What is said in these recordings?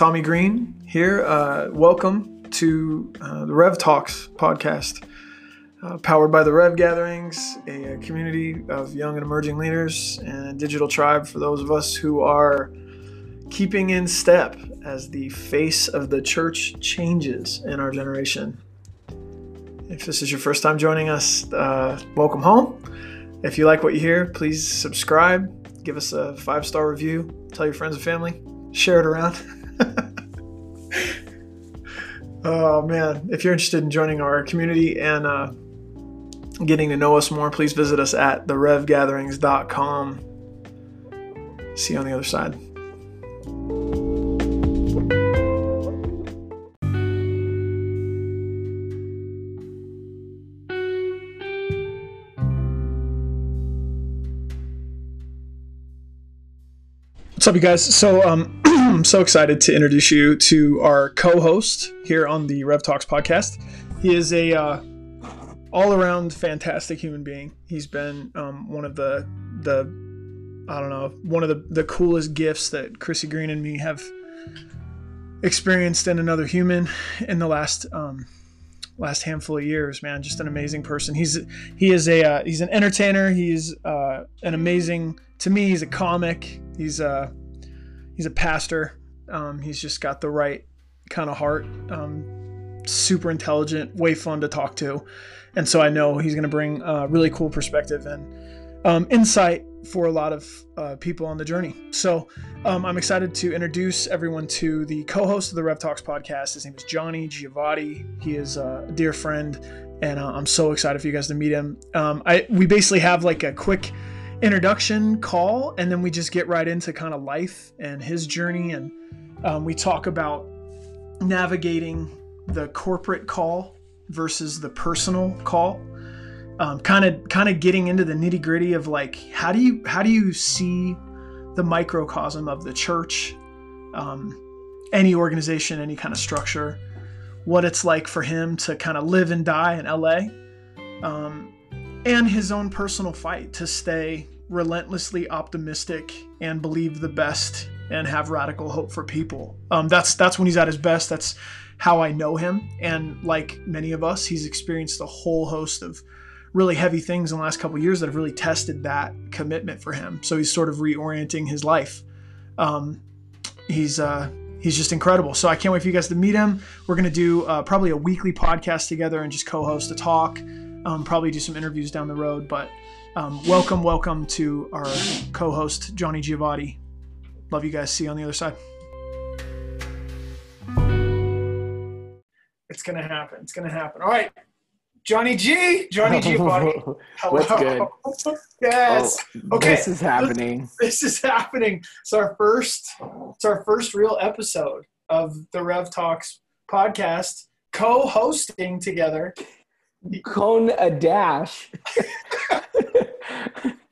Tommy Green here. Uh, welcome to uh, the Rev Talks podcast, uh, powered by the Rev Gatherings, a, community of young and emerging leaders and a digital tribe for those of us who are keeping in step as the face of the church changes in our generation. If this is your first time joining us, uh, welcome home. If you like what you hear, please subscribe, give us a five star review, tell your friends and family, share it around. oh man, if you're interested in joining our community and uh, getting to know us more, please visit us at therevgatherings.com. See you on the other side. What's up, you guys? So, um, I'm so excited to introduce you to our co-host here on the Rev Talks podcast. He is a uh, all-around fantastic human being. He's been um, one of the the I don't know one of the the coolest gifts that Chrissy Green and me have experienced in another human in the last um, last handful of years. Man, just an amazing person. He's he is a uh, he's an entertainer. He's uh, an amazing to me. He's a comic. He's a he's a pastor. Um, he's just got the right kind of heart. Um, super intelligent, way fun to talk to, and so I know he's going to bring a really cool perspective and um, insight for a lot of uh, people on the journey. So um, I'm excited to introduce everyone to the co-host of the Rev Talks podcast. His name is Johnny Giovati. He is a dear friend, and uh, I'm so excited for you guys to meet him. Um, I we basically have like a quick introduction call, and then we just get right into kind of life and his journey, and um, we talk about navigating the corporate call versus the personal call. Kind of, kind of getting into the nitty gritty of like how do you how do you see the microcosm of the church, um, any organization, any kind of structure, what it's like for him to kind of live and die in LA. Um, and his own personal fight to stay relentlessly optimistic and believe the best and have radical hope for people. Um, that's that's when he's at his best. That's how I know him. And like many of us, he's experienced a whole host of really heavy things in the last couple years that have really tested that commitment for him. So he's sort of reorienting his life. Um, he's uh, he's just incredible. So I can't wait for you guys to meet him. We're gonna do uh, probably a weekly podcast together and just co-host a talk um, probably do some interviews down the road. But um, welcome, welcome to our co-host Johnny Giovati. Love you guys. See you on the other side. It's gonna happen. It's gonna happen. All right, Johnny G, Johnny Giovati. Hello. What's good? yes. Oh, okay. This is happening. This, this is happening. It's our first. It's our first real episode of the Rev Talks podcast, co-hosting together Cone a dash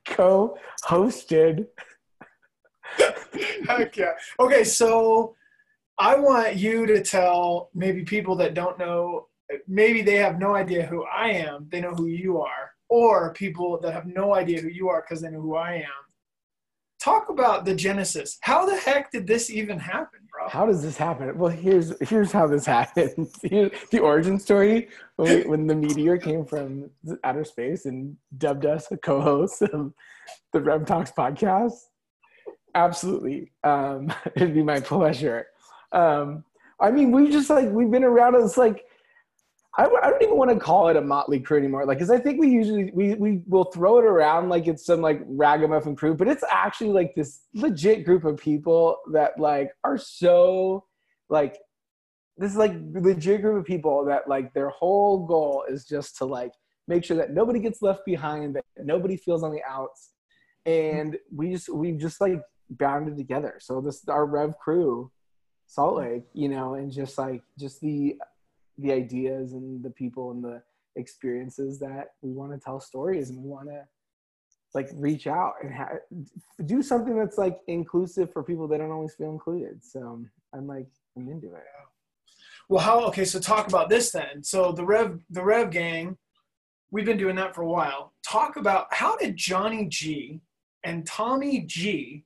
co-hosted. Heck yeah. Okay, so I want you to tell maybe people that don't know, maybe they have no idea who I am, they know who you are, or people that have no idea who you are because they know who I am. Talk about the genesis. How the heck did this even happen? Bro? How does this happen? Well, here's here's how this happened. the origin story when, we, when the meteor came from outer space and dubbed us a co-host of the Rev Talks podcast. Absolutely, um, it'd be my pleasure. Um, I mean, we've just like we've been around. It's like I, I don't even want to call it a motley crew anymore. Like, because I think we usually we we will throw it around like it's some like ragamuffin crew, but it's actually like this legit group of people that like are so like this is like legit group of people that like their whole goal is just to like make sure that nobody gets left behind, that nobody feels on the outs, and we just we just like bounded together. So this our Rev crew, Salt Lake, you know, and just like just the the ideas and the people and the experiences that we want to tell stories and we want to like reach out and ha- do something that's like inclusive for people that don't always feel included so i'm like i'm into it well how okay so talk about this then so the rev the rev gang we've been doing that for a while talk about how did johnny g and tommy g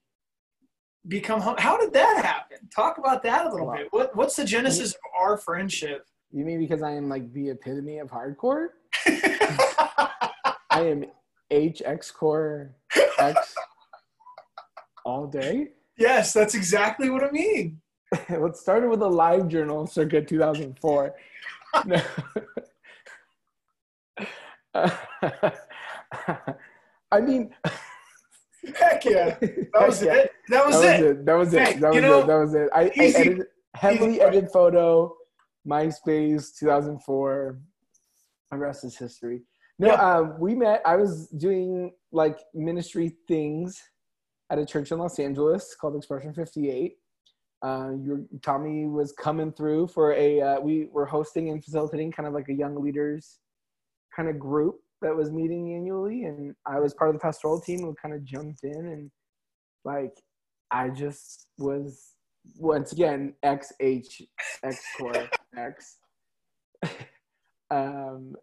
become. How did that happen? Talk about that a little Wow. bit. What what's the genesis of our friendship? You mean because I am like the epitome of hardcore? I am HX core X all day. yes, that's exactly what I mean. it started with a live journal circa 2004. No. I mean, Heck yeah. That was Yeah. it. That was, it. That was it. Hey, That was you know, it. That was it. I, I edited, heavily edited photo, MySpace, 2004. The rest is history. No, Yeah. um, we met. I was doing like ministry things at a church in Los Angeles called Expression 58. Uh, your Tommy was coming through for a. Uh, we were hosting and facilitating kind of like a young leaders kind of group that was meeting annually, and I was part of the pastoral team who kind of jumped in and like I just was once again X H X core X. um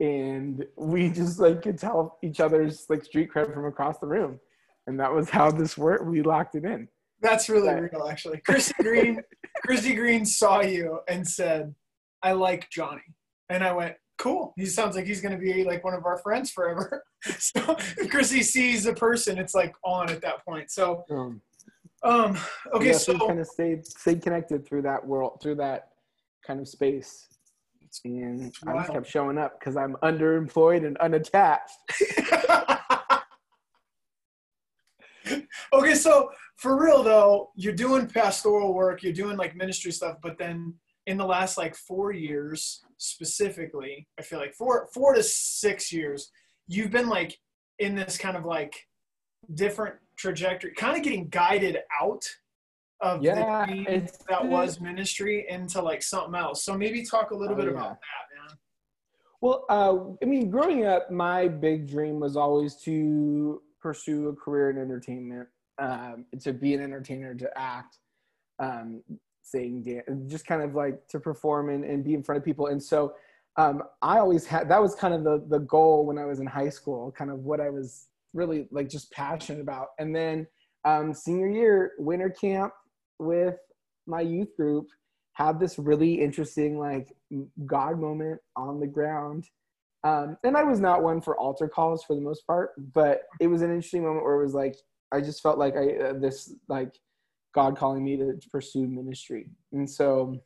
and we just like could tell each other's like street cred from across the room. And that was how this worked. We locked it in. That's really Right. real, actually. Christy Green, Christy Green saw you and said, "I like Johnny," and I went, "Cool. He sounds like he's going to be like one of our friends forever." so if Christy sees a person, it's like on at that point. So, Um, um, okay, yeah, so we kind of stayed stayed connected through that world, through that kind of space. And I just kept showing up because I'm underemployed and unattached. okay, so for real though, you're doing pastoral work, you're doing like ministry stuff, but then in the last like four years specifically, I feel like four four to six years, you've been like in this kind of like different trajectory, kind of getting guided out of Yeah, the dream that was ministry into like something else. So maybe talk a little Oh, bit yeah. about that, man. Well, uh, I mean, growing up, my big dream was always to pursue a career in entertainment, um, to be an entertainer, to act, um, sing, dance, just kind of like to perform and, and be in front of people. And so um, I always had that was kind of the the goal when I was in high school, kind of what I was really like just passionate about. And then um, senior year, winter camp with my youth group had this really interesting like God moment on the ground. Um, and I was not one for altar calls for the most part, but it was an interesting moment where it was like I just felt like I uh, this like God calling me to pursue ministry, and so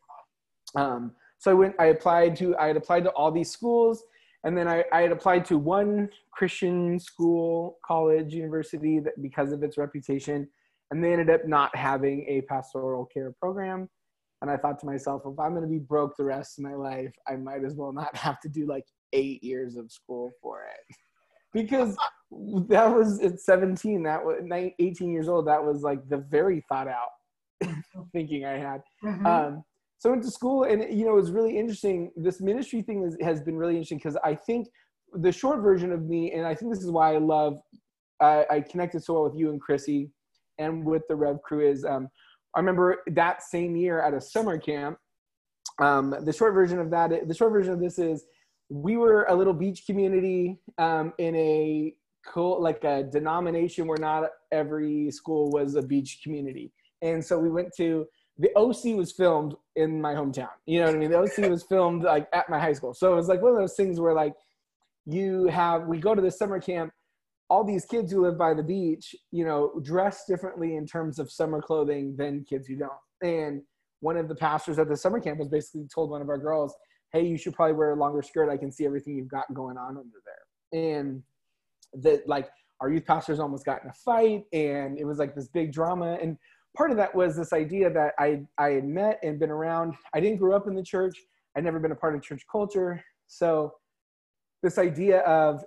um, so I went. I applied to I had applied to all these schools, and then I, I had applied to one Christian school, college, university that because of its reputation, and they ended up not having a pastoral care program. And I thought to myself, if I'm going to be broke the rest of my life, I might as well not have to do like eight years of school for it. Because that was at 17, that was 18 years old. That was like the very thought out thinking I had. Mhm. Um, so I went to school, and you know, it was really interesting. This ministry thing is, has been really interesting because I think the short version of me, and I think this is why I love, I, I connected so well with you and Chrissy, and with the Rev crew is. Um, I remember that same year at a summer camp. Um, the short version of that, the short version of this is, we were a little beach community um, in a cool, like a denomination where not every school was a beach community, and so we went to the OC was filmed in my hometown. You know what I mean? The OC was filmed like at my high school. So it was like one of those things where like you have we go to this summer camp, all these kids who live by the beach, you know, dress differently in terms of summer clothing than kids who don't. And one of the pastors at the summer camp was basically told one of our girls, Hey, you should probably wear a longer skirt. I can see everything you've got going on under there. And that like our youth pastors almost got in a fight and it was like this big drama. And part of that was this idea that I I had met and been around. I didn't grow up in the church. I'd never been a part of church culture. So this idea of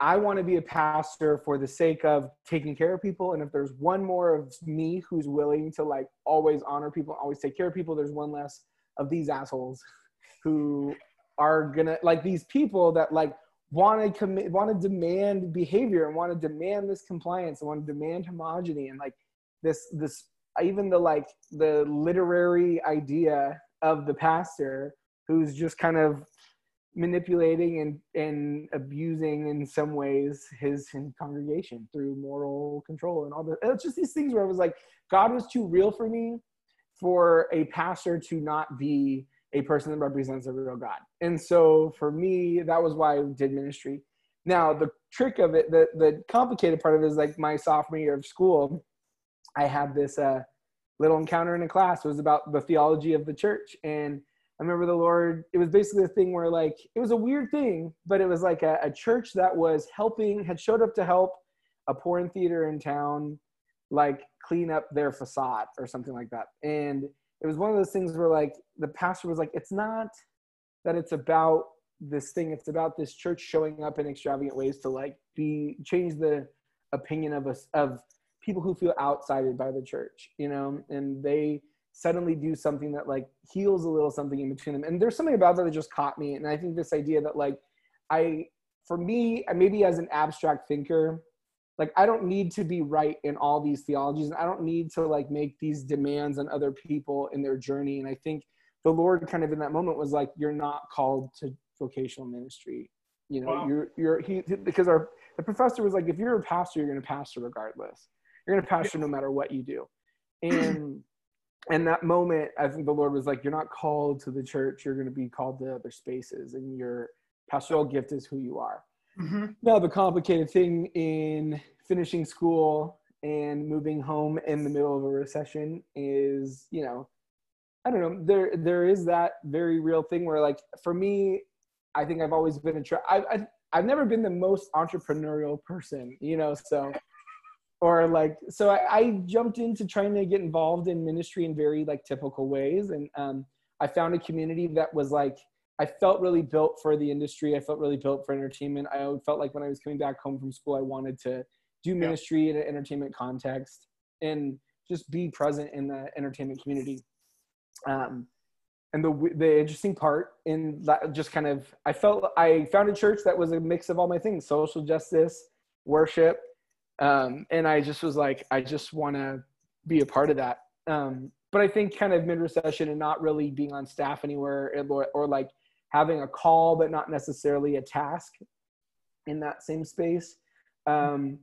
I want to be a pastor for the sake of taking care of people. And if there's one more of me who's willing to like always honor people, always take care of people, there's one less of these assholes who are gonna like these people that like want to commit, want to demand behavior and want to demand this compliance and want to demand homogeny and like this this even the like the literary idea of the pastor who's just kind of manipulating and and abusing in some ways his, his congregation through moral control and all that. It's just these things where I was like, God was too real for me for a pastor to not be a person that represents a real God. And so for me, that was why I did ministry. Now the trick of it, the the complicated part of it is like my sophomore year of school, I had this uh, little encounter in a class. It was about the theology of the church and I remember the Lord, it was basically a thing where like, it was a weird thing, but it was like a, a church that was helping, had showed up to help a porn theater in town, like clean up their facade or something like that. And it was one of those things where like the pastor was like, it's not that it's about this thing, it's about this church showing up in extravagant ways to like be, change the opinion of us, of people who feel outsided by the church, you know, and they, suddenly do something that like heals a little something in between them. And there's something about that that just caught me. And I think this idea that like I, for me, maybe as an abstract thinker, like I don't need to be right in all these theologies, and I don't need to like make these demands on other people in their journey. And I think the Lord kind of in that moment was like, "You're not called to vocational ministry." You know, wow. you're you're he because our the professor was like, "If you're a pastor, you're going to pastor regardless. You're going to pastor no matter what you do." And and that moment, I think the Lord was like, You're not called to the church, you're going to be called to other spaces, and your pastoral gift is who you are. Mm-hmm. Now, the complicated thing in finishing school and moving home in the middle of a recession is, you know, I don't know, there there is that very real thing where, like, for me, I think I've always been a, tra- I, I, I've never been the most entrepreneurial person, you know, so or like so I, I, jumped into trying to get involved in ministry in very like typical ways. And um, i found a community that was like i felt really built for the industry. I felt really built for entertainment. I felt like when i was coming back home from school i wanted to do ministry yeah. in an entertainment context and just be present in the entertainment community. Um, and the the interesting part in that just kind of i felt i found a church that was a mix of all my things social justice worship um, and I just was like, I just want to be a part of that. Um, but I think kind of mid recession and not really being on staff anywhere or, or like having a call, but not necessarily a task in that same space. Um,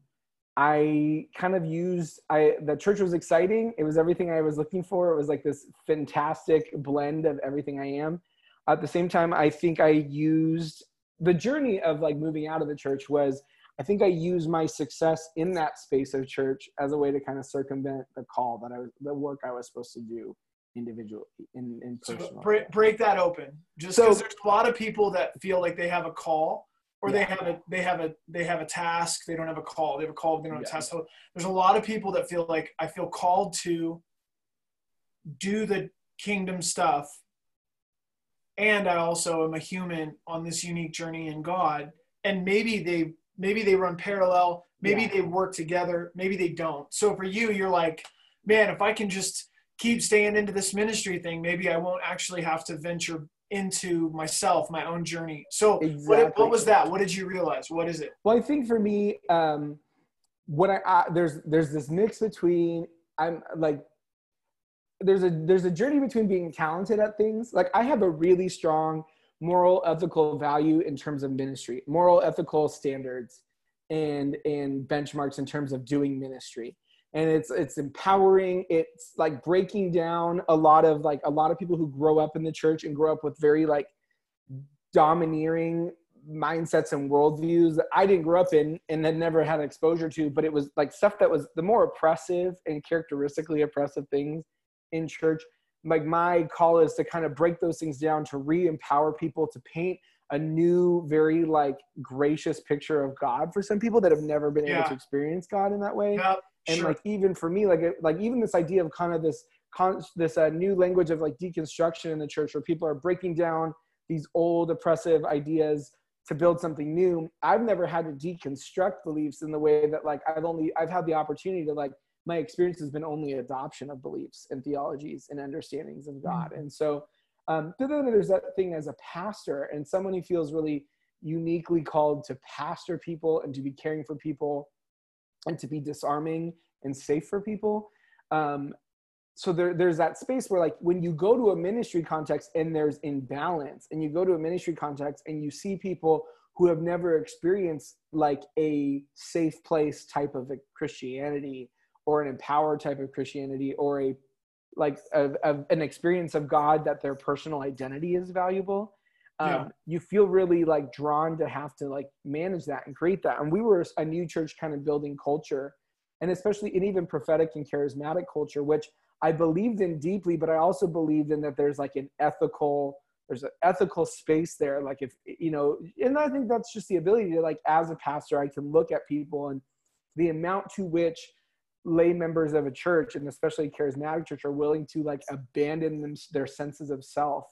I kind of used I the church was exciting. It was everything I was looking for. It was like this fantastic blend of everything I am. At the same time, I think I used the journey of like moving out of the church was I think I use my success in that space of church as a way to kind of circumvent the call that I was, the work I was supposed to do individually in, in personal. So break, break that open. Just because so, there's a lot of people that feel like they have a call or yeah. they have a they have a they have a task they don't have a call they have a call they don't have yeah. a task so there's a lot of people that feel like i feel called to do the kingdom stuff and i also am a human on this unique journey in god and maybe they maybe they run parallel. Maybe yeah. they work together. Maybe they don't. So for you you're like man if i can just keep staying into this ministry thing maybe i won't actually have to venture into myself my own journey. So exactly. what, what was that? What did you realize? What is it? Well i think for me um what I, I there's there's this mix between i'm like there's a there's a journey between being talented at things. Like i have a really strong moral ethical value in terms of ministry moral ethical standards and and benchmarks in terms of doing ministry. And it's it's empowering. It's like breaking down a lot of like a lot of people who grow up in the church and grow up with very like domineering mindsets and worldviews that i didn't grow up in and had never had exposure to but it was like stuff that was the more oppressive and characteristically oppressive things in church like my call is to kind of break those things down to re-empower people to paint a new very like gracious picture of god for some people that have never been yeah. able to experience god in that way yeah, and sure. like even for me like like even this idea of kind of this con- this uh, new language of like deconstruction in the church where people are breaking down these old oppressive ideas to build something new i've never had to deconstruct beliefs in the way that like i've only i've had the opportunity to like my experience has been only adoption of beliefs and theologies and understandings of God. Mm-hmm. And so, um, then there's that thing as a pastor and someone who feels really uniquely called to pastor people and to be caring for people and to be disarming and safe for people. Um, so there, there's that space where like when you go to a ministry context and there's imbalance and you go to a ministry context and you see people who have never experienced like a safe place type of a christianity or an empowered type of christianity or a like a, a, an experience of god that their personal identity is valuable um, yeah. you feel really like drawn to have to like manage that and create that and we were a new church kind of building culture and especially in even prophetic and charismatic culture which I believed in deeply, but I also believed in that there's like an ethical, there's an ethical space there. Like if, you know, and I think that's just the ability to like, as a pastor, I can look at people and the amount to which lay members of a church and especially charismatic church are willing to like abandon them, their senses of self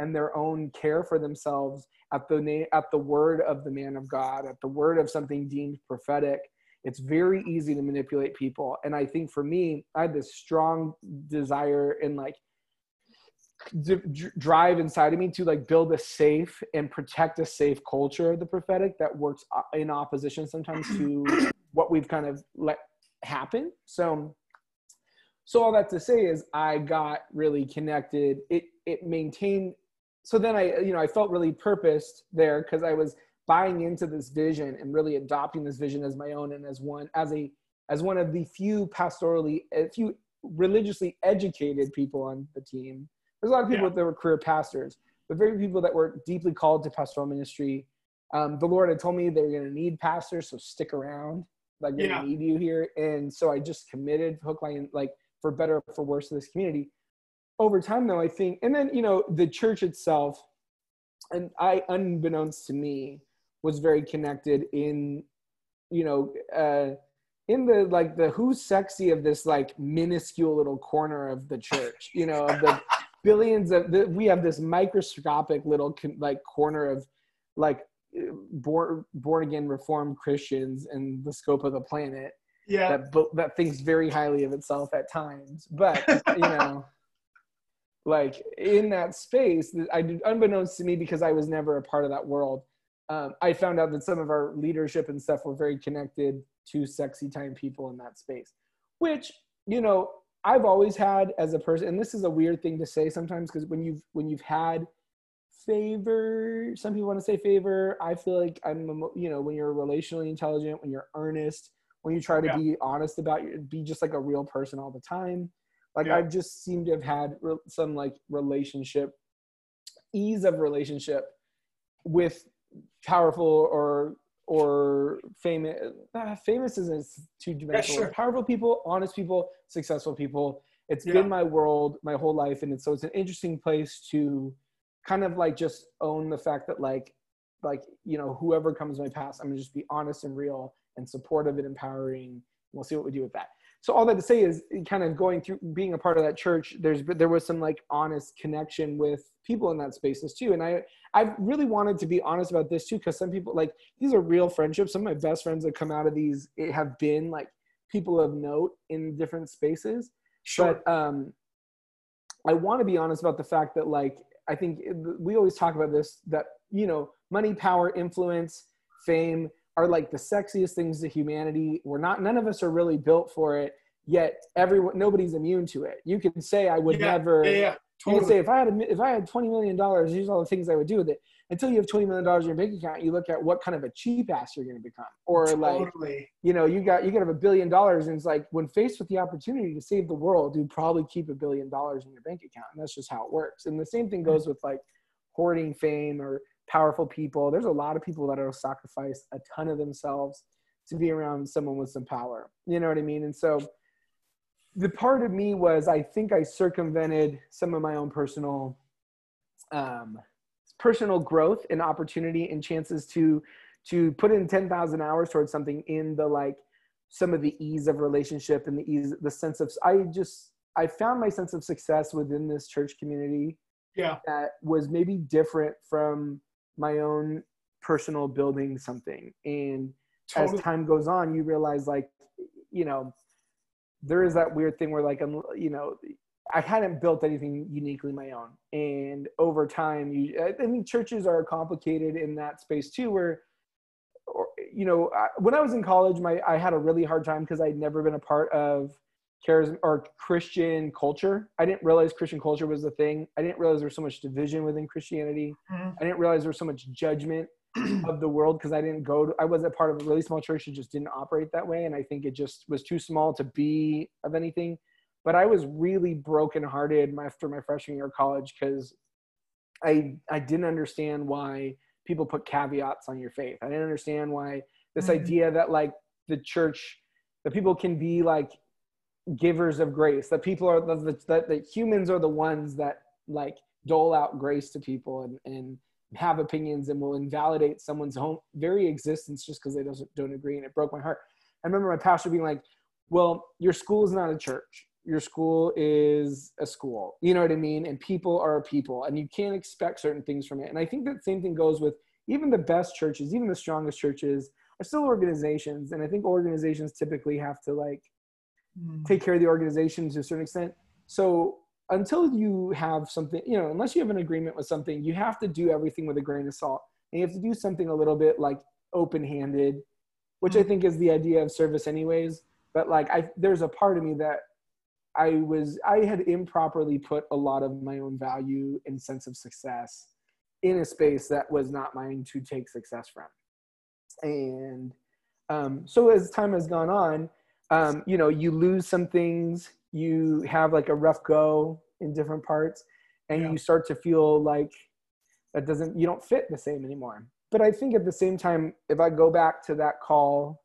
and their own care for themselves at the name, at the word of the man of God, at the word of something deemed prophetic. It's very easy to manipulate people. And i think for me i had this strong desire and like d- drive inside of me to like build a safe and protect a safe culture of the prophetic that works uh, in opposition sometimes to what we've kind of let happen. So so all that to say is i got really connected. It it maintained so then i you know i felt really purposed there because i was buying into this vision and really adopting this vision as my own and as one as a as one of the few pastorally a few religiously educated people on the team. There's a lot of people yeah. that were career pastors but very people that were deeply called to pastoral ministry. Um, the lord had told me they were going to need pastors so stick around like they yeah. need you here and so i just committed hook line like for better for worse to this community over time though i think and then you know the church itself and i unbeknownst to me was very connected in you know uh in the like the who's sexy of this like minuscule little corner of the church you know of the billions of the, we have this microscopic little con, like corner of like born born again reformed christians and the scope of the planet yeah. that that thinks very highly of itself at times. But you know like in that space i did unbeknownst to me because i was never a part of that world um, I found out that some of our leadership and stuff were very connected to sexy time people in that space, which you know I've always had as a person, and this is a weird thing to say sometimes because when you've when you've had favor, some people want to say favor. I feel like I'm you know when you're relationally intelligent, when you're earnest, when you try to yeah. be honest about your, be just like a real person all the time. Like yeah. I've just seemed to have had re- some like relationship ease of relationship with powerful or or famous uh, famous isn't too dimensional yeah, sure. powerful people honest people successful people It's yeah. been my world my whole life and it's, so it's an interesting place to kind of like just own the fact that like like you know whoever comes my past i'm gonna just be honest and real and supportive and empowering. We'll see what we do with that. So all that to say is kind of going through being a part of that church there's there was some like honest connection with people in that spaces too. And i i really wanted to be honest about this too because some people like these are real friendships. Some of my best friends that come out of these have been like people of note in different spaces. Sure. but um i want to be honest about the fact that like i think we always talk about this that you know money power influence fame are like the sexiest things to humanity. We're not, none of us are really built for it. Yet everyone, nobody's immune to it. You can say, I would yeah, never. Yeah, yeah. Totally. You can say if I had a, if I had twenty million dollars, here's all the things I would do with it. Until you have twenty million dollars in your bank account, you look at what kind of a cheap ass you're going to become, or totally. like you know you got you got have a billion dollars, and it's like when faced with the opportunity to save the world, you'd probably keep a billion dollars in your bank account, and that's just how it works. And the same thing goes with like hoarding fame or powerful people. There's a lot of people that will sacrifice a ton of themselves to be around someone with some power. You know what I mean? And so the part of me was I think I circumvented some of my own personal um, personal growth and opportunity and chances to to put in 10,000 hours towards something in the like some of the ease of relationship and the ease the sense of I just I found my sense of success within this church community yeah that was maybe different from my own personal building something and totally. as time goes on you realize like you know there is that weird thing where like i'm you know i hadn't built anything uniquely my own and over time you i mean churches are complicated in that space too where or, you know when i was in college my i had a really hard time because i'd never been a part of charism or Christian culture. I didn't realize Christian culture was a thing. I didn't realize there was so much division within Christianity. Mhm. I didn't realize there was so much judgment of the world because I didn't go to, I wasn't part of a really small church that just didn't operate that way. And I think it just was too small to be of anything. But I was really brokenhearted after my freshman year of college because I, I didn't understand why people put caveats on your faith. I didn't understand why this Mhm. idea that like the church, that people can be like givers of grace, that people are, that, that, that humans are the ones that like dole out grace to people and, and have opinions and will invalidate someone's home very existence just because they doesn't don't agree and it broke my heart i remember my pastor being like well your school is not a church your school is a school you know what i mean and people are people and you can't expect certain things from it and i think that same thing goes with even the best churches even the strongest churches are still organizations and i think organizations typically have to like Mm. take care of the organization to a certain extent. So until you have something, you know, unless you have an agreement with something, you have to do everything with a grain of salt. And you have to do something a little bit like open-handed, which I think is the idea of service anyways. But like I there's a part of me that I was I had improperly put a lot of my own value and sense of success in a space that was not mine to take success from. And um, so as time has gone on, um, you know, you lose some things, you have like a rough go in different parts, and Yeah. you start to feel like that doesn't, you don't fit the same anymore. But I think at the same time, if I go back to that call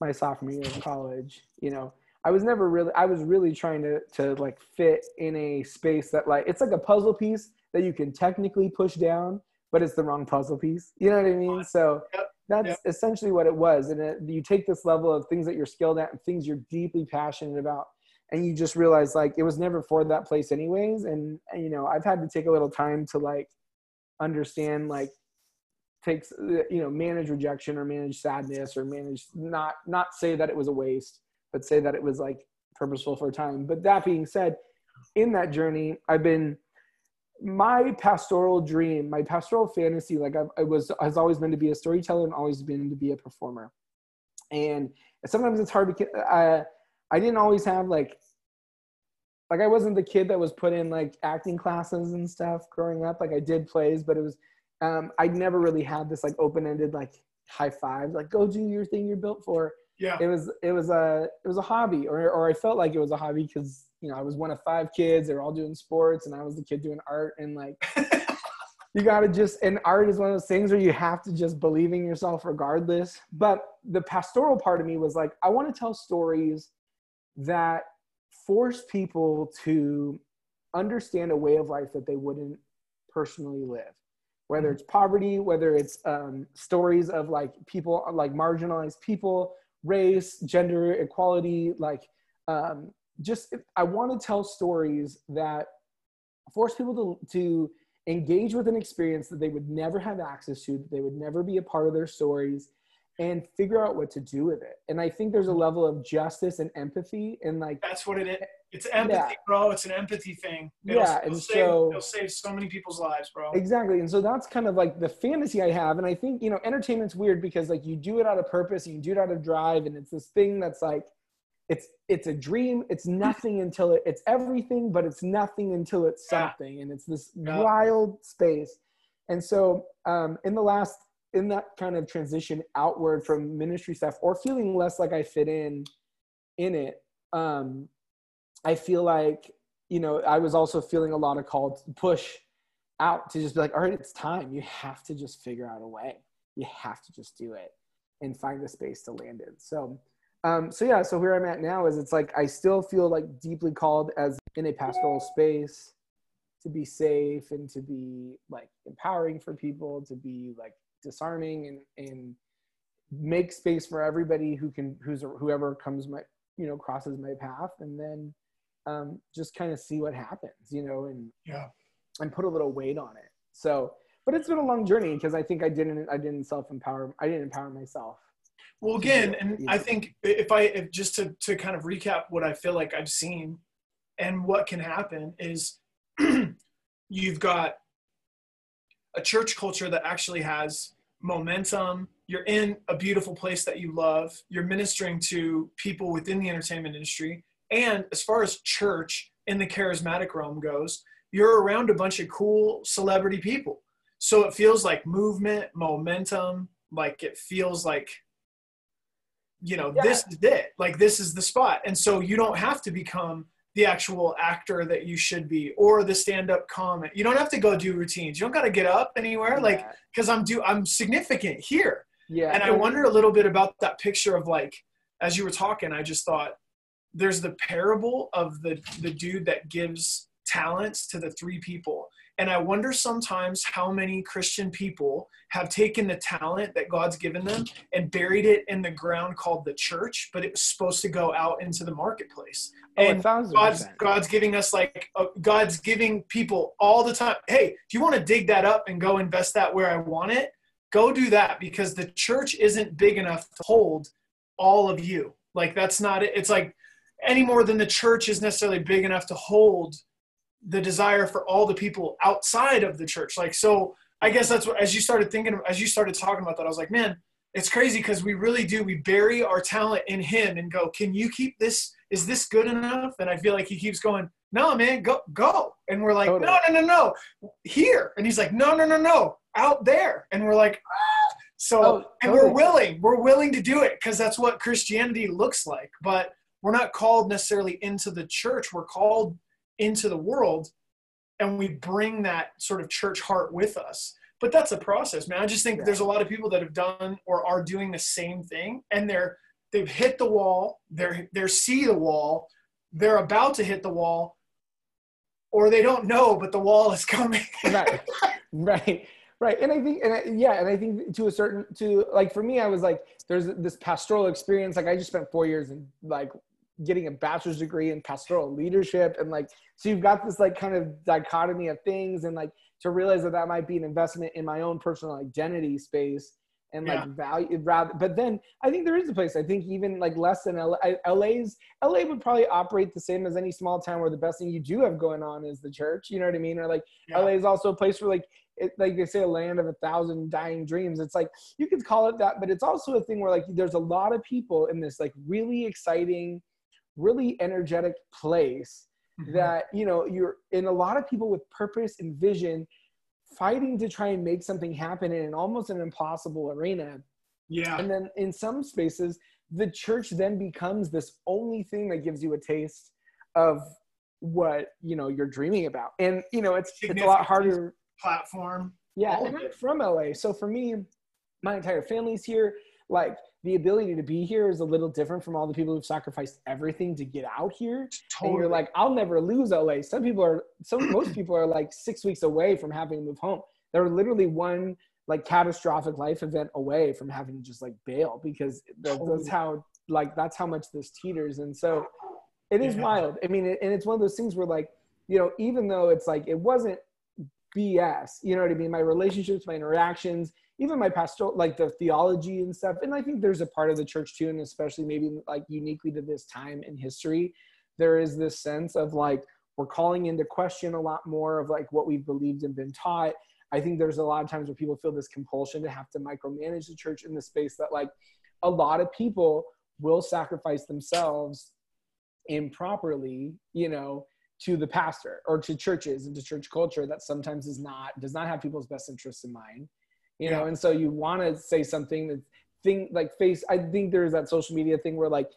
my sophomore year of college, you know, I was never really, I was really trying to, to like fit in a space that like, it's like a puzzle piece that you can technically push down, but it's the wrong puzzle piece. You know what I mean? So Yep. that's Yep. essentially what it was. And it, you take this level of things that you're skilled at and things you're deeply passionate about, and you just realize like it was never for that place anyways. And, and, you know, I've had to take a little time to like understand like takes uh, you know manage rejection or manage sadness or manage not not say that it was a waste but say that it was like purposeful for a time. But that being said in that journey i've been my pastoral dream my pastoral fantasy like I've, i was has always been to be a storyteller and always been to be a performer. And sometimes it's hard to uh, i didn't always have like like i wasn't the kid that was put in like acting classes and stuff growing up. Like i did plays but it was um, I never really had this like open-ended like high five, like go do your thing you're built for. Yeah. It was it was a it was a hobby, or or I felt like it was a hobby because you know I was one of five kids. They were all doing sports, and I was the kid doing art. And like you gotta just and art is one of those things where you have to just believe in yourself regardless. But the pastoral part of me was like I want to tell stories that force people to understand a way of life that they wouldn't personally live whether it's poverty, whether it's um, stories of like people, like marginalized people, race, gender equality, like um, just I want to tell stories that force people to, to engage with an experience that they would never have access to, that they would never be a part of their stories, and figure out what to do with it. And I think there's a mm-hmm. level of justice and empathy, and like That's what it is. Eh, it's empathy, Yeah. bro. It's an empathy thing. Yeah, it'll and save, so- it'll save so many people's lives, bro. Exactly. And so that's kind of like the fantasy I have. And I think, you know, entertainment's weird because like you do it out of purpose and you do it out of drive. And it's this thing that's like, it's, it's a dream. It's mm-hmm. nothing until it, it's everything, but it's nothing until it's Yeah. something. And it's this Yeah. wild space. And so um, in the last, in that kind of transition outward from ministry stuff or feeling less like I fit in, in it, um, I feel like, you know, I was also feeling a lot of call push out to just be like, all right, it's time. You have to just figure out a way. You have to just do it and find the space to land in. So, um, so yeah, so where I'm at now is it's like I still feel like deeply called as in a pastoral space to be safe and to be like empowering for people, to be like disarming and and make space for everybody who can who's whoever comes my you know crosses my path and then um, just kind of see what happens you know and Yeah. and put a little weight on it so but it's been a long journey because i think i didn't i didn't self empower i didn't empower myself Well, again, and Yeah. I think if I if just to to kind of recap what I feel like I've seen, and what can happen is, you've got a church culture that actually has momentum. You're in a beautiful place that you love. You're ministering to people within the entertainment industry, And as far as church in the charismatic realm goes, you're around a bunch of cool celebrity people. So it feels like movement, momentum, like it feels like you know, yeah. this is it. Like this is the spot. And so you don't have to become the actual actor that you should be or the stand-up comic. You don't have to go do routines. You don't got to get up anywhere yeah. like cuz I'm do I'm significant here. Yeah. And I wonder a little bit about that picture of like as you were talking, I just thought there's the parable of the the dude that gives talents to the three people and I wonder sometimes how many Christian people have taken the talent that God's given them and buried it in the ground called the church, but it was supposed to go out into the marketplace. Oh, and God's, God's giving us like, uh, God's giving people all the time. Hey, if you want to dig that up and go invest that where I want it, go do that because the church isn't big enough to hold all of you. Like, that's not it. It's like any more than the church is necessarily big enough to hold the desire for all the people outside of the church. Like, so I guess that's what, as you started thinking, as you started talking about that, I was like, man, it's crazy because we really do. We bury our talent in Him and go, can you keep this? Is this good enough? And I feel like He keeps going, no, man, go, go. And we're like, totally. no, no, no, no, here. And He's like, no, no, no, no, out there. And we're like, ah. So, oh, and we're willing, we're willing to do it because that's what Christianity looks like. But we're not called necessarily into the church. We're called into the world and we bring that sort of church heart with us. But that's a process man. I just think yeah. there's a lot of people that have done or are doing the same thing and they're they've hit the wall they're they're see the wall they're about to hit the wall or they don't know but the wall is coming. Right. Right. Right. And i think and I, yeah and i think to a certain to like for me i was like there's this pastoral experience. Like i just spent four years in like getting a bachelor's degree in pastoral leadership and like so you've got this like kind of dichotomy of things and like to realize that that might be an investment in my own personal identity space and like yeah. value rather but then i think there is a place i think even like less than LA, la's la would probably operate the same as any small town where the best thing you do have going on is the church you know what i mean or like yeah. la is also a place where like it, like they say a land of a thousand dying dreams it's like you could call it that but it's also a thing where like there's a lot of people in this like really exciting really energetic place mm-hmm. that you know you're in a lot of people with purpose and vision fighting to try and make something happen in almost an impossible arena. Yeah. And then in some spaces the church then becomes this only thing that gives you a taste of what you know you're dreaming about. And you know it's it's a lot harder platform. Yeah and i'm from la so for me my entire family's here like the ability to be here is a little different from all the people who've sacrificed everything to get out here. Totally. And you're like, I'll never lose LA. Some people are, some most people are like six weeks away from having to move home. They're literally one like catastrophic life event away from having to just like bail because totally. that's how like that's how much this teeters. And so it is yeah. wild. I mean, and it's one of those things where like you know, even though it's like it wasn't BS, you know what I mean? My relationships, my interactions, even my pastoral like the theology and stuff and i think there's a part of the church too and especially maybe like uniquely to this time in history there is this sense of like we're calling into question a lot more of like what we've believed and been taught. I think there's a lot of times where people feel this compulsion to have to micromanage the church in the space that like a lot of people will sacrifice themselves improperly you know to the pastor or to churches and to church culture that sometimes is not does not have people's best interests in mind you know and so you want to say something that thing like face i think there's that social media thing where like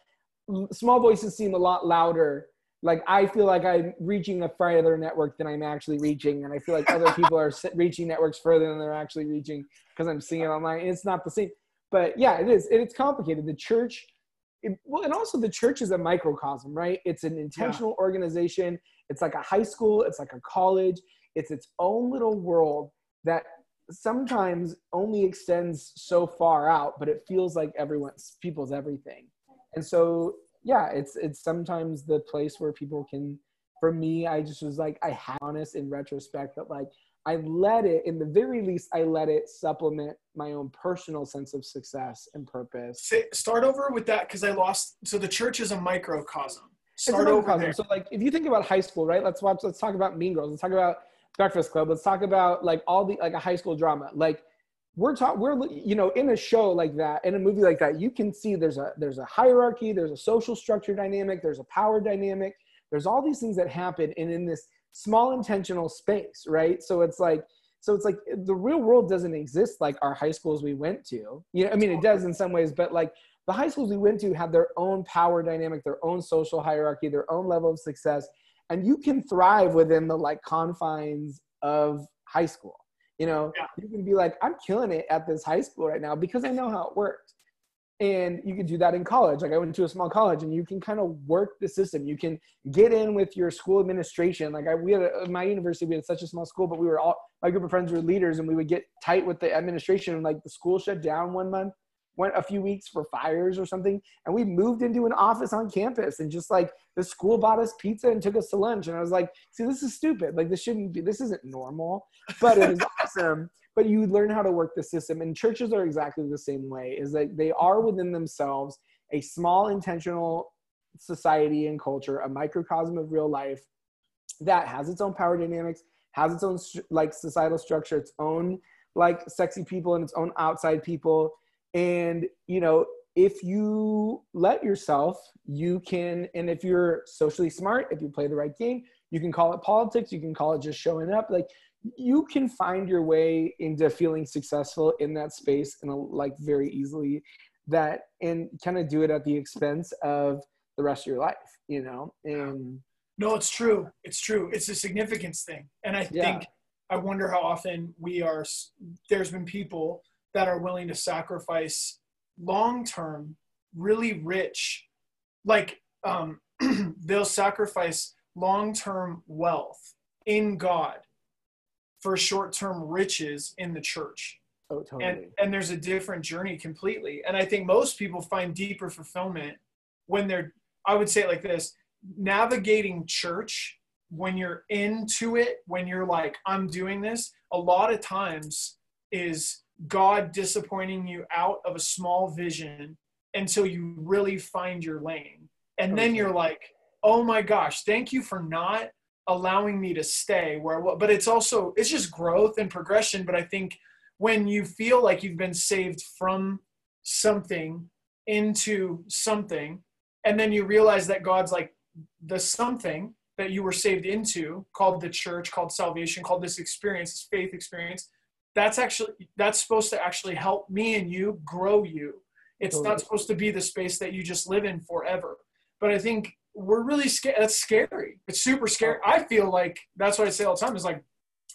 small voices seem a lot louder like i feel like i'm reaching a farther network than i'm actually reaching and i feel like other people are reaching networks further than they're actually reaching because i'm seeing it online it's not the same but yeah it is it's complicated the church it, well, and also the church is a microcosm, right? It's an intentional yeah. organization. It's like a high school. It's like a college. It's its own little world that sometimes only extends so far out, but it feels like everyone's people's everything. And so yeah, it's it's sometimes the place where people can for me, I just was like I had honest in retrospect that like I let it, in the very least, I let it supplement my own personal sense of success and purpose. Say, start over with that because I lost. So the church is a microcosm. Start over there. So like, if you think about high school, right? Let's watch. Let's talk about Mean Girls. Let's talk about Breakfast Club. Let's talk about like all the like a high school drama. Like we're talking we're you know in a show like that in a movie like that you can see there's a there's a hierarchy there's a social structure dynamic there's a power dynamic there's all these things that happen and in this small intentional space right so it's like so it's like the real world doesn't exist like our high schools we went to you know i mean it does in some ways but like the high schools we went to have their own power dynamic their own social hierarchy their own level of success and you can thrive within the like confines of high school you know, yeah. you can be like, I'm killing it at this high school right now because I know how it works. And you can do that in college. Like I went to a small college and you can kind of work the system. You can get in with your school administration. Like I, we had a, my university, we had such a small school, but we were all, my group of friends were leaders and we would get tight with the administration. And like the school shut down one month went a few weeks for fires or something and we moved into an office on campus and just like the school bought us pizza and took us to lunch. And i was like see this is stupid. Like this shouldn't be this isn't normal but it was awesome. But you learn how to work the system and churches are exactly the same way is that they are within themselves a small intentional society and culture a microcosm of real life that has its own power dynamics has its own like societal structure its own like sexy people and its own outside people and, you know, if you let yourself, you can, and if you're socially smart, if you play the right game, you can call it politics, you can call it just showing up. Like you can find your way into feeling successful in that space and like very easily that and kind of do it at the expense of the rest of your life, you know? And no, it's true. It's true. It's a significance thing. And I yeah. think I wonder how often we are there's been people that are willing to sacrifice long term, really rich, like um, they'll sacrifice long term wealth in God for short term riches in the church. Oh, totally. And, and there's a different journey completely. And I think most people find deeper fulfillment when they're, I would say it like this navigating church when you're into it, when you're like, I'm doing this, a lot of times is God disappointing you out of a small vision until you really find your lane. And then you're like, oh my gosh, thank you for not allowing me to stay where I But it's also, it's just growth and progression. But I think when you feel like you've been saved from something into something, and then you realize that God's like the something that you were saved into, called the church, called salvation, called this experience, this faith experience, that's actually that's supposed to actually help me and you grow you. It's totally. not supposed to be the space that you just live in forever. But i think we're really scared that's scary. It's super scary. I feel like that's what i say all the time is like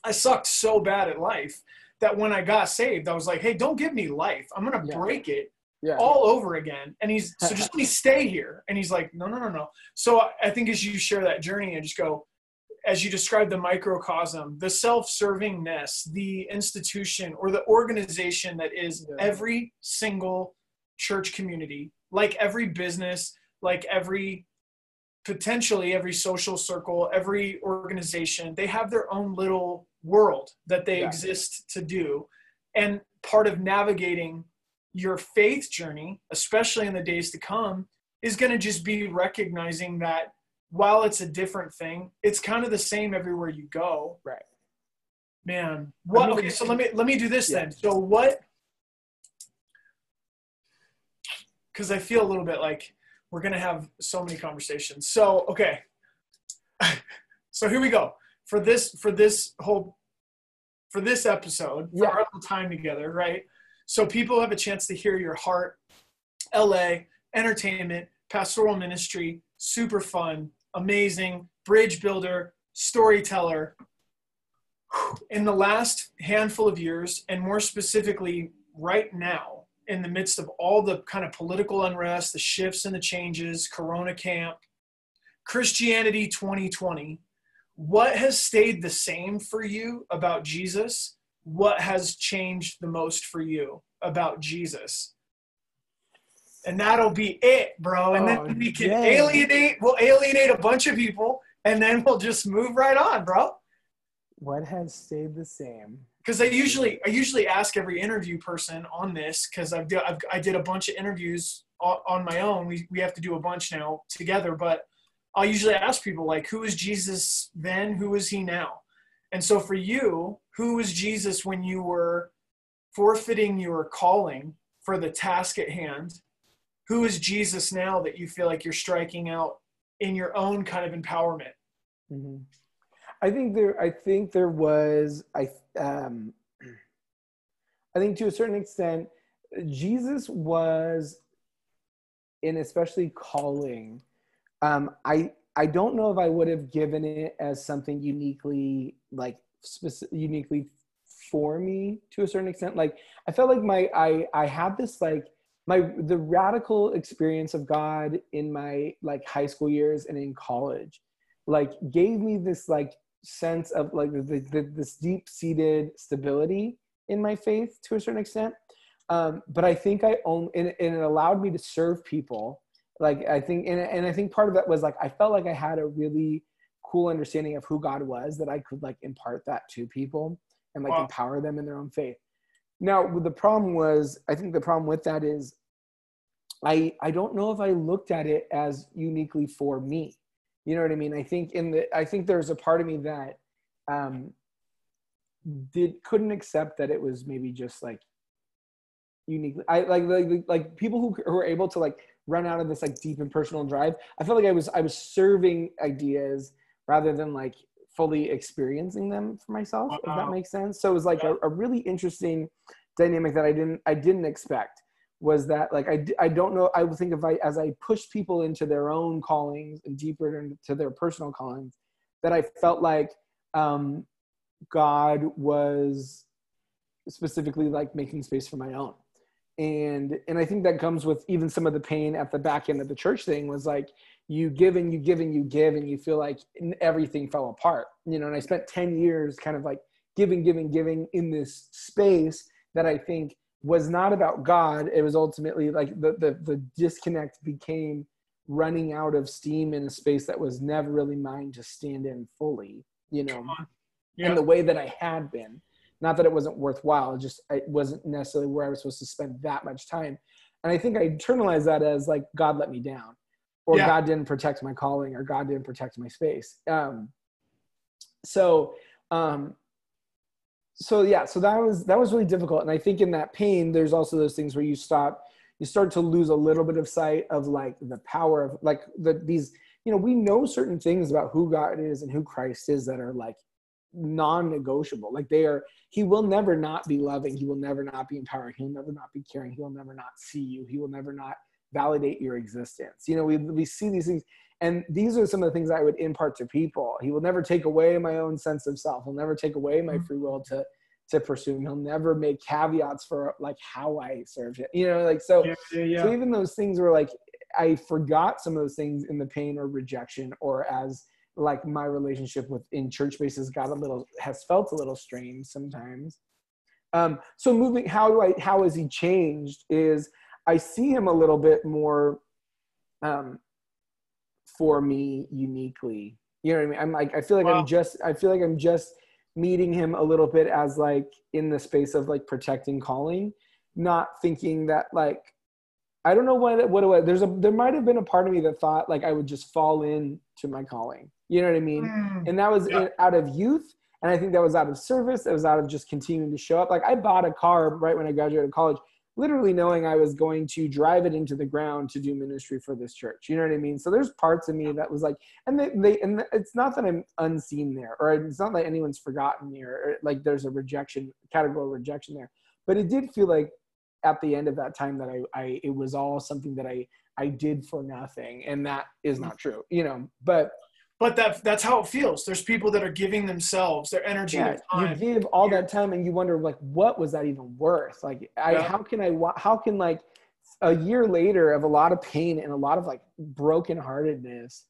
i sucked so bad at life that when i got saved i was like hey don't give me life. I'm gonna yeah. break it yeah. all over again. And he's so just let me stay here. And he's like no no no no. So i think as you share that journey and just go as you described the microcosm, the self-servingness, the institution or the organization that is every single church community, like every business, like every potentially every social circle, every organization, they have their own little world that they yeah. exist to do. And part of navigating your faith journey, especially in the days to come, is going to just be recognizing that while it's a different thing, it's kind of the same everywhere you go. Right. Man, what? Okay, so let me let me do this yeah. then. So what? Because I feel a little bit like we're gonna have so many conversations. So okay, so here we go for this for this whole for this episode for yeah. our little time together, right? So people have a chance to hear your heart, LA entertainment, pastoral ministry, super fun, amazing bridge builder, storyteller. In the last handful of years, and more specifically right now, in the midst of all the kind of political unrest, the shifts and the changes, Corona camp, Christianity 2020, what has stayed the same for you about Jesus? What has changed the most for you about Jesus? And that'll be it, bro. And oh, then we can alienate. We'll alienate a bunch of people, and then we'll just move right on, bro. What has stayed the same? Because I usually I usually ask every interview person on this because I've, I've I did a bunch of interviews on my own. We we have to do a bunch now together, but I'll usually ask people like, who is Jesus then? Who is he now? And so for you, who was Jesus when you were forfeiting your calling for the task at hand, who is Jesus now that you feel like you're striking out in your own kind of empowerment? Mm-hmm. I think there. I think there was. I. Um, I think to a certain extent, Jesus was, in especially calling. Um, I I don't know if I would have given it as something uniquely like specific, uniquely for me to a certain extent. Like I felt like my I I had this like my the radical experience of God in my like high school years and in college, like gave me this like sense of like the, the, this deep seated stability in my faith to a certain extent. Um, but I think I own and, and it allowed me to serve people. Like I think and, and I think part of that was like I felt like I had a really cool understanding of who God was that I could like impart that to people and like wow. empower them in their own faith. Now, the problem was, I think the problem with that is, I I don't know if I looked at it as uniquely for me. You know what I mean? I think in the I think there's a part of me that um, did couldn't accept that it was maybe just like uniquely. I like like like people who, who were able to like run out of this like deep and personal drive. I felt like I was I was serving ideas rather than like fully experiencing them for myself wow. if that makes sense so it was like yeah. a, a, really interesting dynamic that i didn't i didn't expect was that like i, I don't know i would think if i as i push people into their own callings and deeper into their personal callings that i felt like um god was specifically like making space for my own. And and i think that comes with even some of the pain at the back end of the church thing was like you give and you give and you give and you feel like everything fell apart you know and i spent 10 years kind of like giving giving giving in this space that i think was not about god it was ultimately like the the, the disconnect became running out of steam in a space that was never really mine to stand in fully you know yeah. in the way that i had been not that it wasn't worthwhile just it wasn't necessarily where i was supposed to spend that much time and i think i internalized that as like god let me down or yeah. God didn't protect my calling or God didn't protect my space. Um, so, um, so yeah, so that was, that was really difficult. And I think in that pain, there's also those things where you stop, you start to lose a little bit of sight of like the power of like the, these, you know, we know certain things about who God is and who Christ is that are like non-negotiable. Like they are, he will never not be loving. He will never not be empowering. He'll never not be caring. He will never not see you. He will never not validate your existence. You know, we, we see these things, and these are some of the things I would impart to people. He will never take away my own sense of self. He'll never take away my mm-hmm. free will to to pursue him. He'll never make caveats for like how I serve him. You know, like so. Yeah, yeah, yeah. So even those things were like I forgot some of those things in the pain or rejection, or as like my relationship with in church spaces got a little has felt a little strained sometimes. Um, so moving, how do I how has he changed? Is I see him a little bit more um, for me uniquely. You know what I mean? I'm like I feel like wow. I'm just I feel like I'm just meeting him a little bit as like in the space of like protecting calling, not thinking that like I don't know what what it was. There's a there might have been a part of me that thought like I would just fall in to my calling. You know what I mean? Mm, and that was yeah. in, out of youth, and I think that was out of service. It was out of just continuing to show up. Like I bought a car right when I graduated college literally knowing I was going to drive it into the ground to do ministry for this church. You know what I mean? So there's parts of me that was like, and they, they and it's not that I'm unseen there, or it's not that anyone's forgotten me, or, like there's a rejection, category rejection there. But it did feel like at the end of that time that I, I it was all something that I I did for nothing, and that is not mm-hmm. true. You know, but but that that's how it feels there's people that are giving themselves their energy yeah, their you give all that time and you wonder like what was that even worth like I, yeah. how can i how can like a year later of a lot of pain and a lot of like brokenheartedness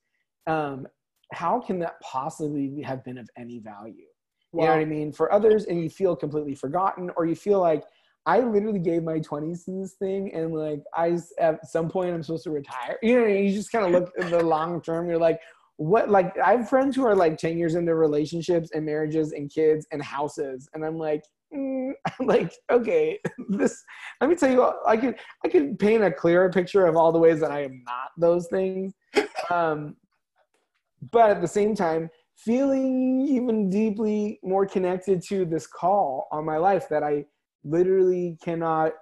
um how can that possibly have been of any value wow. you know what i mean for others and you feel completely forgotten or you feel like I literally gave my 20s to this thing, and like I at some point I'm supposed to retire. You know, you just kind of look in the long term. You're like, what like I have friends who are like 10 years into relationships and marriages and kids and houses and I'm like mm, I'm like okay this let me tell you I could I could paint a clearer picture of all the ways that I am not those things um but at the same time feeling even deeply more connected to this call on my life that I literally cannot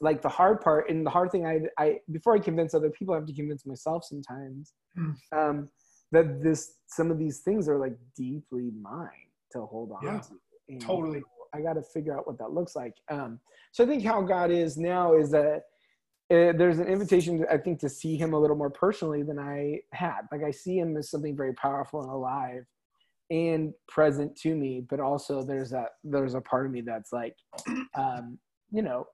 like the hard part and the hard thing I, I before I convince other people, I have to convince myself sometimes Mm. um, that this some of these things are like deeply mine to hold on Yeah, to. And totally. I got to figure out what that looks like. Um, so I think how God is now is that uh, there's an invitation, I think, to see Him a little more personally than I had. Like I see Him as something very powerful and alive and present to me, but also there's that there's a part of me that's like, um, you know,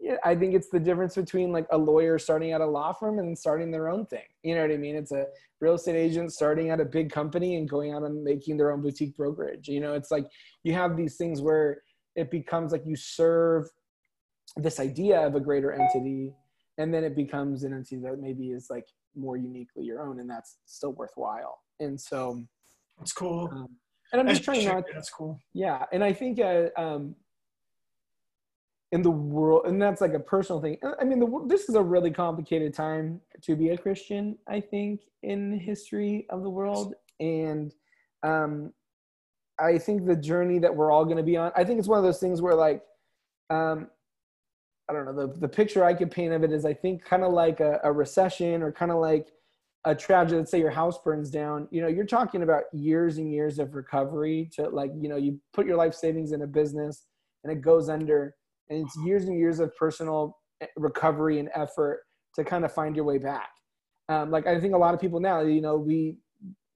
yeah, I think it's the difference between like a lawyer starting at a law firm and starting their own thing. You know what I mean? It's a real estate agent starting at a big company and going out and making their own boutique brokerage. You know, it's like you have these things where it becomes like you serve this idea of a greater entity and then it becomes an entity that maybe is like more uniquely your own and that's still worthwhile. And so, That's cool. um, and I'm just trying not That's cool. yeah and i think uh, um in the world and that's like a personal thing. I mean the, this is a really complicated time to be a christian i think in the history of the world. And um i think the journey that we're all going to be on i think it's one of those things where like um i don't know the, the picture i could paint of it is i think kind of like a, a recession or kind of like a tragedy. Let's say your house burns down. You know you're talking about years and years of recovery to like you know you put your life savings in a business and it goes under and it's years and years of personal eh, recovery and effort to kind of find your way back. Um, like i think a lot of people now you know we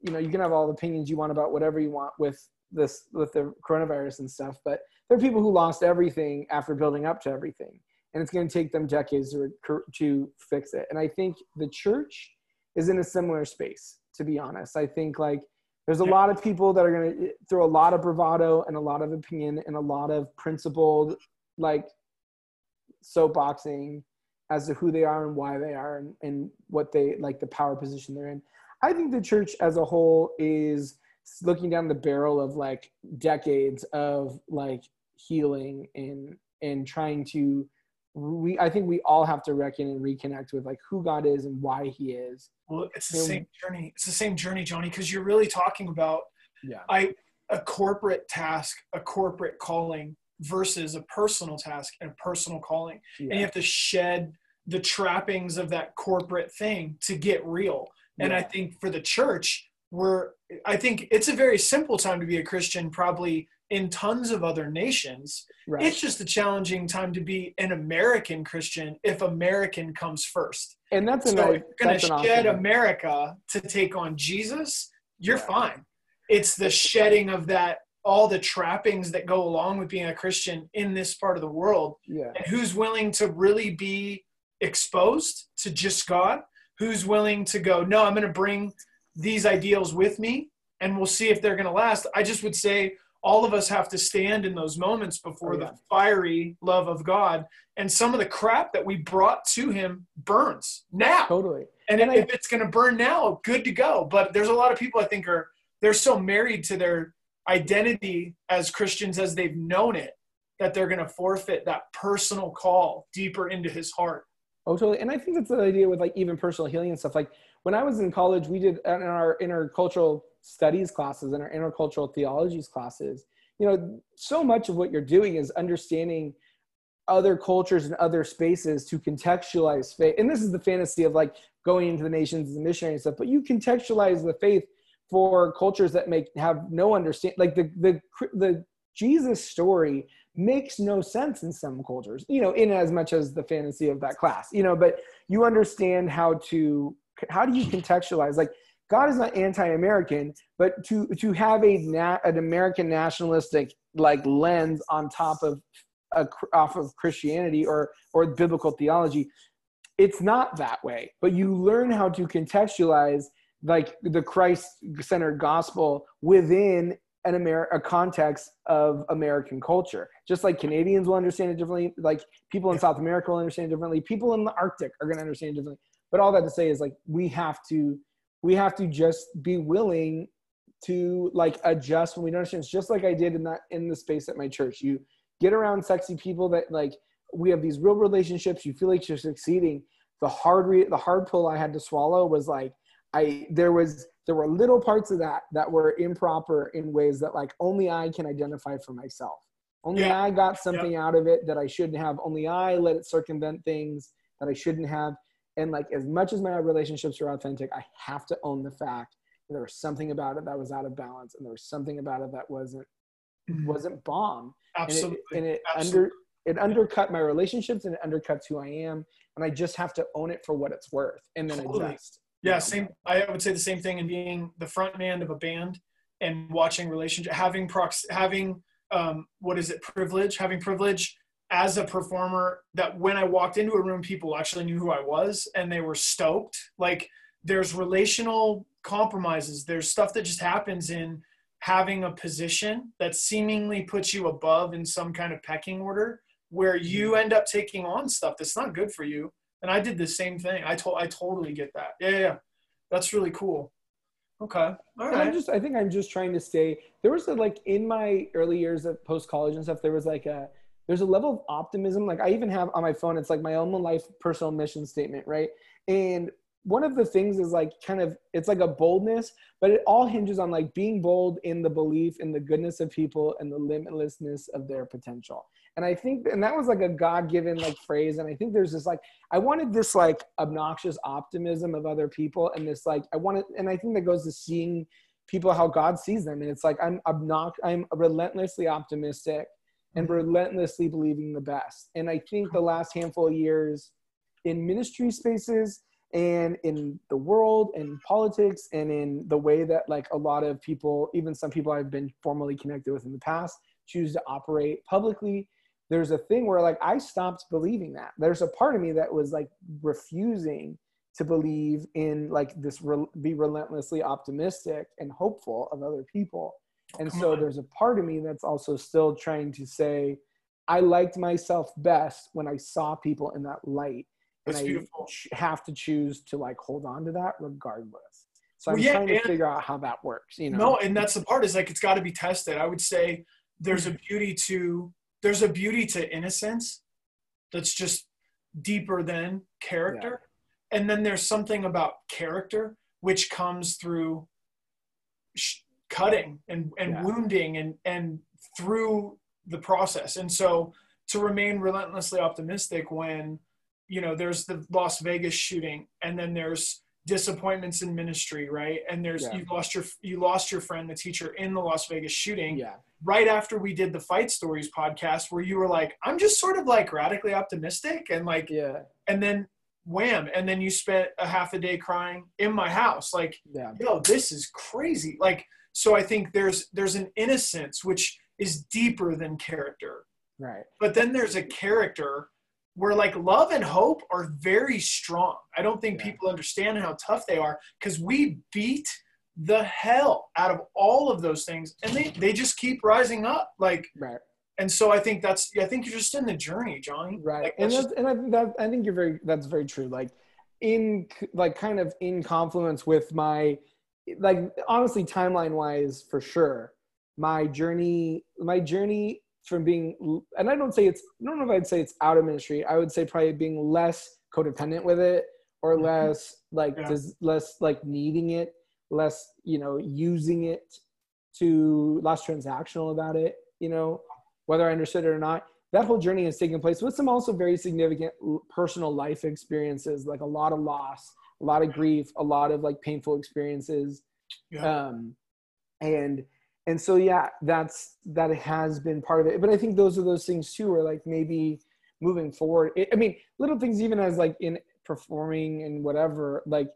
you know you can have all the opinions you want about whatever you want with this with the coronavirus and stuff but there are people who lost everything after building up to everything and it's going to take them decades to, to fix it. And i think the church is in a similar space to be honest. I think like there's a Yeah. lot of people that are going to throw a lot of bravado and a lot of opinion and a lot of principled like soapboxing as to who they are and why they are and, and what they like the power position they're in i think the church as a whole is looking down the barrel of like decades of like healing and and trying to we i think we all have to reckon and reconnect with like who god is and why he is Well, it's the Yeah. same journey. It's the same journey, Johnny, because you're really talking about yeah I a corporate task, a corporate calling versus a personal task and a personal calling. And you have to shed the trappings of that corporate thing to get real. And I think for the church, we're I think it's a very simple time to be a Christian, probably in tons of other nations. right It's just a challenging time to be an American Christian if American comes first. and that's So an if you're going to shed awesome- America to take on Jesus, you're Yeah. fine. It's the shedding of that, all the trappings that go along with being a Christian in this part of the world. yeah And who's willing to really be exposed to just God? Who's willing to go, no, I'm going to bring these ideals with me and we'll see if they're going to last. I just would say all of us have to stand in those moments before Oh, yeah. the fiery love of God. And some of the crap that we brought to him burns now. totally And, And I- if it's going to burn now, good to go. But there's a lot of people I think are they're so married to their identity as Christians as they've known it that they're going to forfeit that personal call deeper into his heart. Oh, totally. And I think that's the idea with like even personal healing and stuff. Like when I was in college, we did in our intercultural studies classes and our intercultural theologies classes. You know, so much of what you're doing is understanding other cultures and other spaces to contextualize faith. And this is the fantasy of like going into the nations as a missionary and stuff. But you contextualize the faith for cultures that make have no understand. Like the the the Jesus story makes no sense in some cultures, you know, in as much as the fantasy of that class, you know, but you understand how to, how do you contextualize? Like, God is not anti-American, but to to have a na- an American nationalistic like lens on top of a, off of Christianity or or biblical theology, it's not that way. But you learn how to contextualize like the Christ-centered gospel within an Amer- a context of American culture. Just like Canadians will understand it differently, like people in Yeah. South America will understand it differently, people in the Arctic are going to understand it differently. But all that to say is like we have to we have to just be willing to like adjust when we don't understand. It's just like I did in that in the space at my church. You get around sexy people that like we have these real relationships. You feel like you're succeeding. The hard re- the hard pull I had to swallow was like I there was there were little parts of that that were improper in ways that like only I can identify for myself. Only Yeah. I got something out of it that I shouldn't have. Only I let it circumvent things that I shouldn't have. And like as much as my relationships are authentic, I have to own the fact that there was something about it that was out of balance, and there was something about it that wasn't mm-hmm. wasn't bomb. And it, Absolutely. and it Absolutely. under it undercut my relationships and it undercuts who I am. And I just have to own it for what it's worth, and then Totally. adjust. Yeah, same. I would say the same thing in being the front man of a band and watching relationship, having prox, having um, what is it, privilege, having privilege as a performer. That when I walked into a room, people actually knew who I was and they were stoked. Like there's relational compromises. There's stuff that just happens in having a position that seemingly puts you above in some kind of pecking order, where you end up taking on stuff that's not good for you and I did the same thing. I told I totally get that. Yeah, yeah, yeah. That's really cool. Okay. All And I'm just, I think I'm just trying to stay. There was a, like in my early years of post college and stuff, there was like a, there's a level of optimism. Like I even have on my phone, it's like my own life personal mission statement, right? And one of the things is like kind of, it's like a boldness, but it all hinges on like being bold in the belief in the goodness of people and the limitlessness of their potential. And I think, and that was like a God given like phrase. And I think there's this like, I wanted this like obnoxious optimism of other people and this like, I wanted, and I think that goes to seeing people how God sees them. And it's like, I'm obnox, I'm relentlessly optimistic and mm-hmm. relentlessly believing the best. And I think the last handful of years in ministry spaces and in the world and politics and in the way that like a lot of people, even some people I've been formally connected with in the past, choose to operate publicly there's a thing where like I stopped believing that. There's a part of me that was like refusing to believe in like this re- be relentlessly optimistic and hopeful of other people. Oh, and Come so on. there's a part of me that's also still trying to say I liked myself best when I saw people in that light. And That's I beautiful. have to choose to like hold on to that regardless. So I'm yeah, trying to and- figure out how that works, you know. No, and that's the part is like it's got to be tested. I would say there's a beauty to there's a beauty to innocence that's just deeper than character. And then there's something about character which comes through sh- cutting and, and Yeah. wounding and, and through the process. And so to remain relentlessly optimistic when, you know, there's the Las Vegas shooting and then there's disappointments in ministry, right? And there's, Yeah. you lost your, you lost your friend, the teacher in the Las Vegas shooting yeah. right after we did the fight stories podcast where you were like, I'm just sort of like radically optimistic and like, Yeah. and then wham. And then you spent a half a day crying in my house. Like, Yeah. yo, this is crazy. Like, so I think there's, there's an innocence which is deeper than character. Right. But then there's a character where like love and hope are very strong. I don't think Yeah. people understand how tough they are because we beat the hell out of all of those things and they, they just keep rising up. Like, Right. and so I think that's, I think you're just in the journey, Johnny. right Like, and that's that's, and I think that I think you're very that's very true like in like kind of in confluence with my like honestly timeline wise for sure my journey my journey from being and I don't say it's I don't know if I'd say it's out of ministry I would say probably being less codependent with it or Mhm. less like Yeah. less like needing it less you know using it to less transactional about it you know whether I understood it or not that whole journey has taken place with some also very significant personal life experiences like a lot of loss a lot of grief a lot of like painful experiences Yeah. um and and so yeah that's that has been part of it but i think those are those things too where like maybe moving forward it, i mean little things even as like in performing and whatever like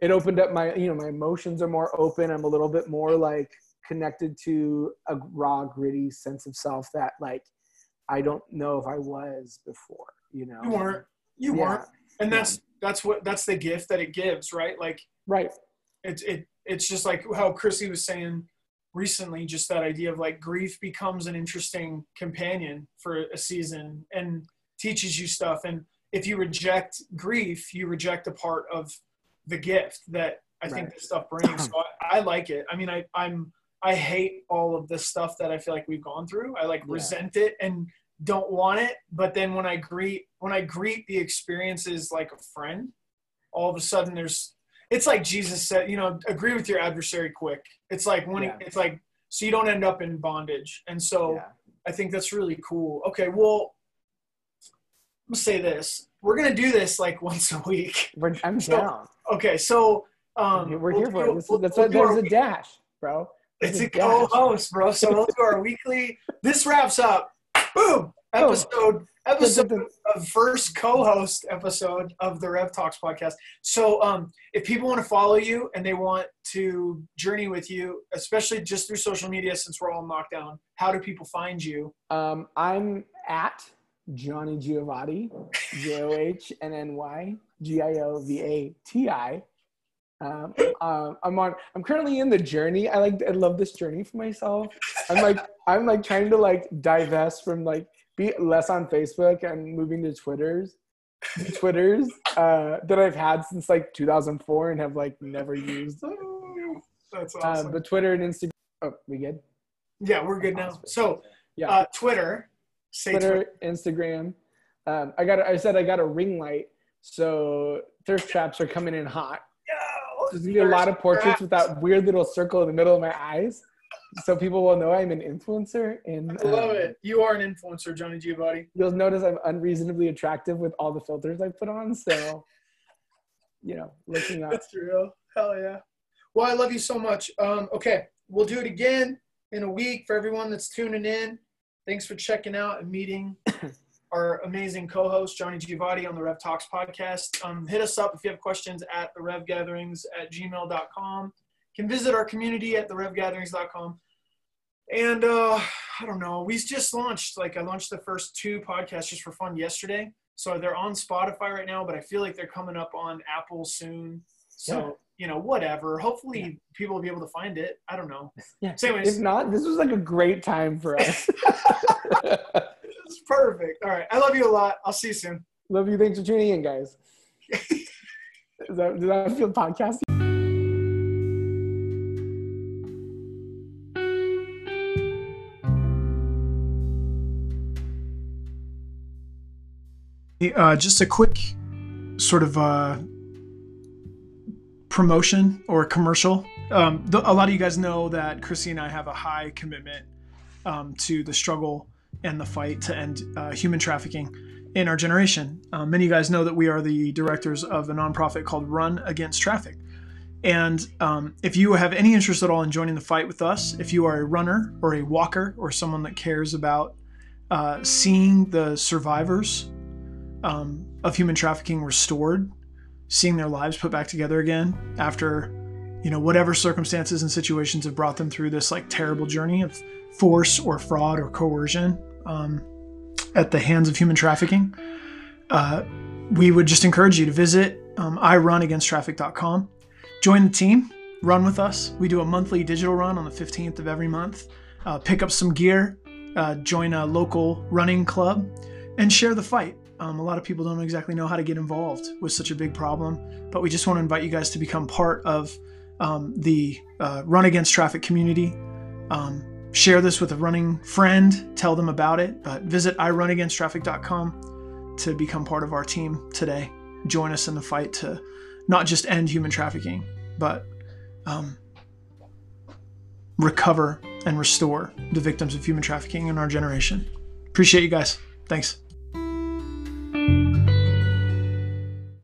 it opened up my you know my emotions are more open i'm a little bit more like connected to a raw gritty sense of self that like i don't know if i was before you know you weren't, you Yeah. weren't. And that's, that's what, that's the gift that it gives, right? Like, right it's it it's just like how Chrissy was saying recently, just that idea of like grief becomes an interesting companion for a season and teaches you stuff. And if you reject grief, you reject a part of the gift that I think this stuff brings. So I, I like it. I mean, I I'm I hate all of the stuff that I feel like we've gone through. I like Yeah. resent it and don't want it. But then when I greet when I greet the experiences like a friend, all of a sudden there's it's like Jesus said, you know, agree with your adversary quick. It's like when Yeah. it's like so you don't end up in bondage. And so yeah I think that's really cool. Okay, well, I'm gonna say this. We're gonna do this like once a week. We're, I'm So, down. Okay, so um, We're here for it. This is, we'll- that's we'll there's a dash, bro. There's It's a dash. co-host, bro. So we'll do our weekly. This wraps up. Boom. Episode episode of first co-host episode of the Rev Talks podcast. So um, if people want to follow you and they want to journey with you, especially just through social media, since we're all in lockdown, how do people find you? Um, I'm at Johnny Giovati, J O H N N Y G I O V A T I. Um, um, I'm on. I'm currently in the journey. I like. I love this journey for myself. I'm like. I'm like trying to like divest from like be less on Facebook and moving to Twitters, Twitters uh, that I've had since like 2004 and have like never used. That's Um, awesome. but Twitter and Instagram. Oh, we good? yeah, we're good now. So Yeah. uh, Twitter. Say Twitter, Twitter. Instagram. Um, I got. I said I got a ring light, so thirst traps are coming in hot. There's gonna be a lot of portraits with that weird little circle in the middle of my eyes, so people will know I'm an influencer. And I love um, it. You are an influencer, Johnny Giovati. You'll notice I'm unreasonably attractive with all the filters I put on. So, you know, looking up. That's real. Hell yeah. Well, I love you so much. Um, okay, we'll do it again in a week for everyone that's tuning in. Thanks for checking out and meeting our amazing co-host Johnny Giovati on the Rev Talks podcast. Um, hit us up if you have questions at the Rev Gatherings at gmail.com. Can visit our community at the RevGatherings.com. And uh, I don't know, we just launched like I launched the first two podcasts just for fun yesterday. So they're on Spotify right now, but I feel like they're coming up on Apple soon. So Yeah. you know, whatever. Hopefully, people will be able to find it. I don't know. Yeah. So anyways, If not, this was like a great time for us. it's perfect. All right, I love you a lot. I'll see you soon. Love you. Thanks for tuning in, guys. Is that, does that feel podcast? Uh, just a quick sort of uh, promotion or commercial. Um, a lot of you guys know that Chrissy and I have a high commitment um, to the struggle and the fight to end uh, human trafficking in our generation. Um, many of you guys know that we are the directors of a nonprofit called Run Against Traffic. And um, if you have any interest at all in joining the fight with us, if you are a runner or a walker or someone that cares about uh, seeing the survivors um, of human trafficking restored, seeing their lives put back together again after, you know, whatever circumstances and situations have brought them through this like terrible journey of force or fraud or coercion um, at the hands of human trafficking. Uh, we would just encourage you to visit um, irunagainsttraffic.com, join the team, run with us. We do a monthly digital run on the 15th of every month. Uh, pick up some gear, uh, join a local running club, and share the fight. Um, a lot of people don't exactly know how to get involved with such a big problem, but we just want to invite you guys to become part of um, the uh, Run Against Traffic community. Um, share this with a running friend, tell them about it. But visit irunagainsttraffic.com to become part of our team today. Join us in the fight to not just end human trafficking, but um, recover and restore the victims of human trafficking in our generation. Appreciate you guys. Thanks.